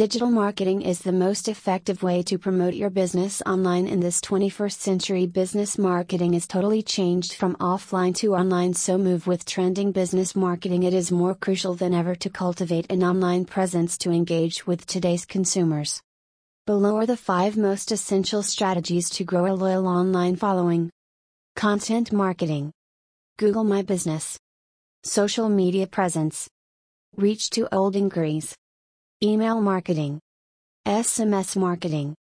Digital marketing is the most effective way to promote your business online in this 21st century. Business marketing is totally changed from offline to online, so move with trending business marketing. It is more crucial than ever to cultivate an online presence to engage with today's consumers. Below are the 5 most essential strategies to grow a loyal online following. Content marketing, Google My Business, social media presence, reach to old inquiries. Email marketing. SMS marketing.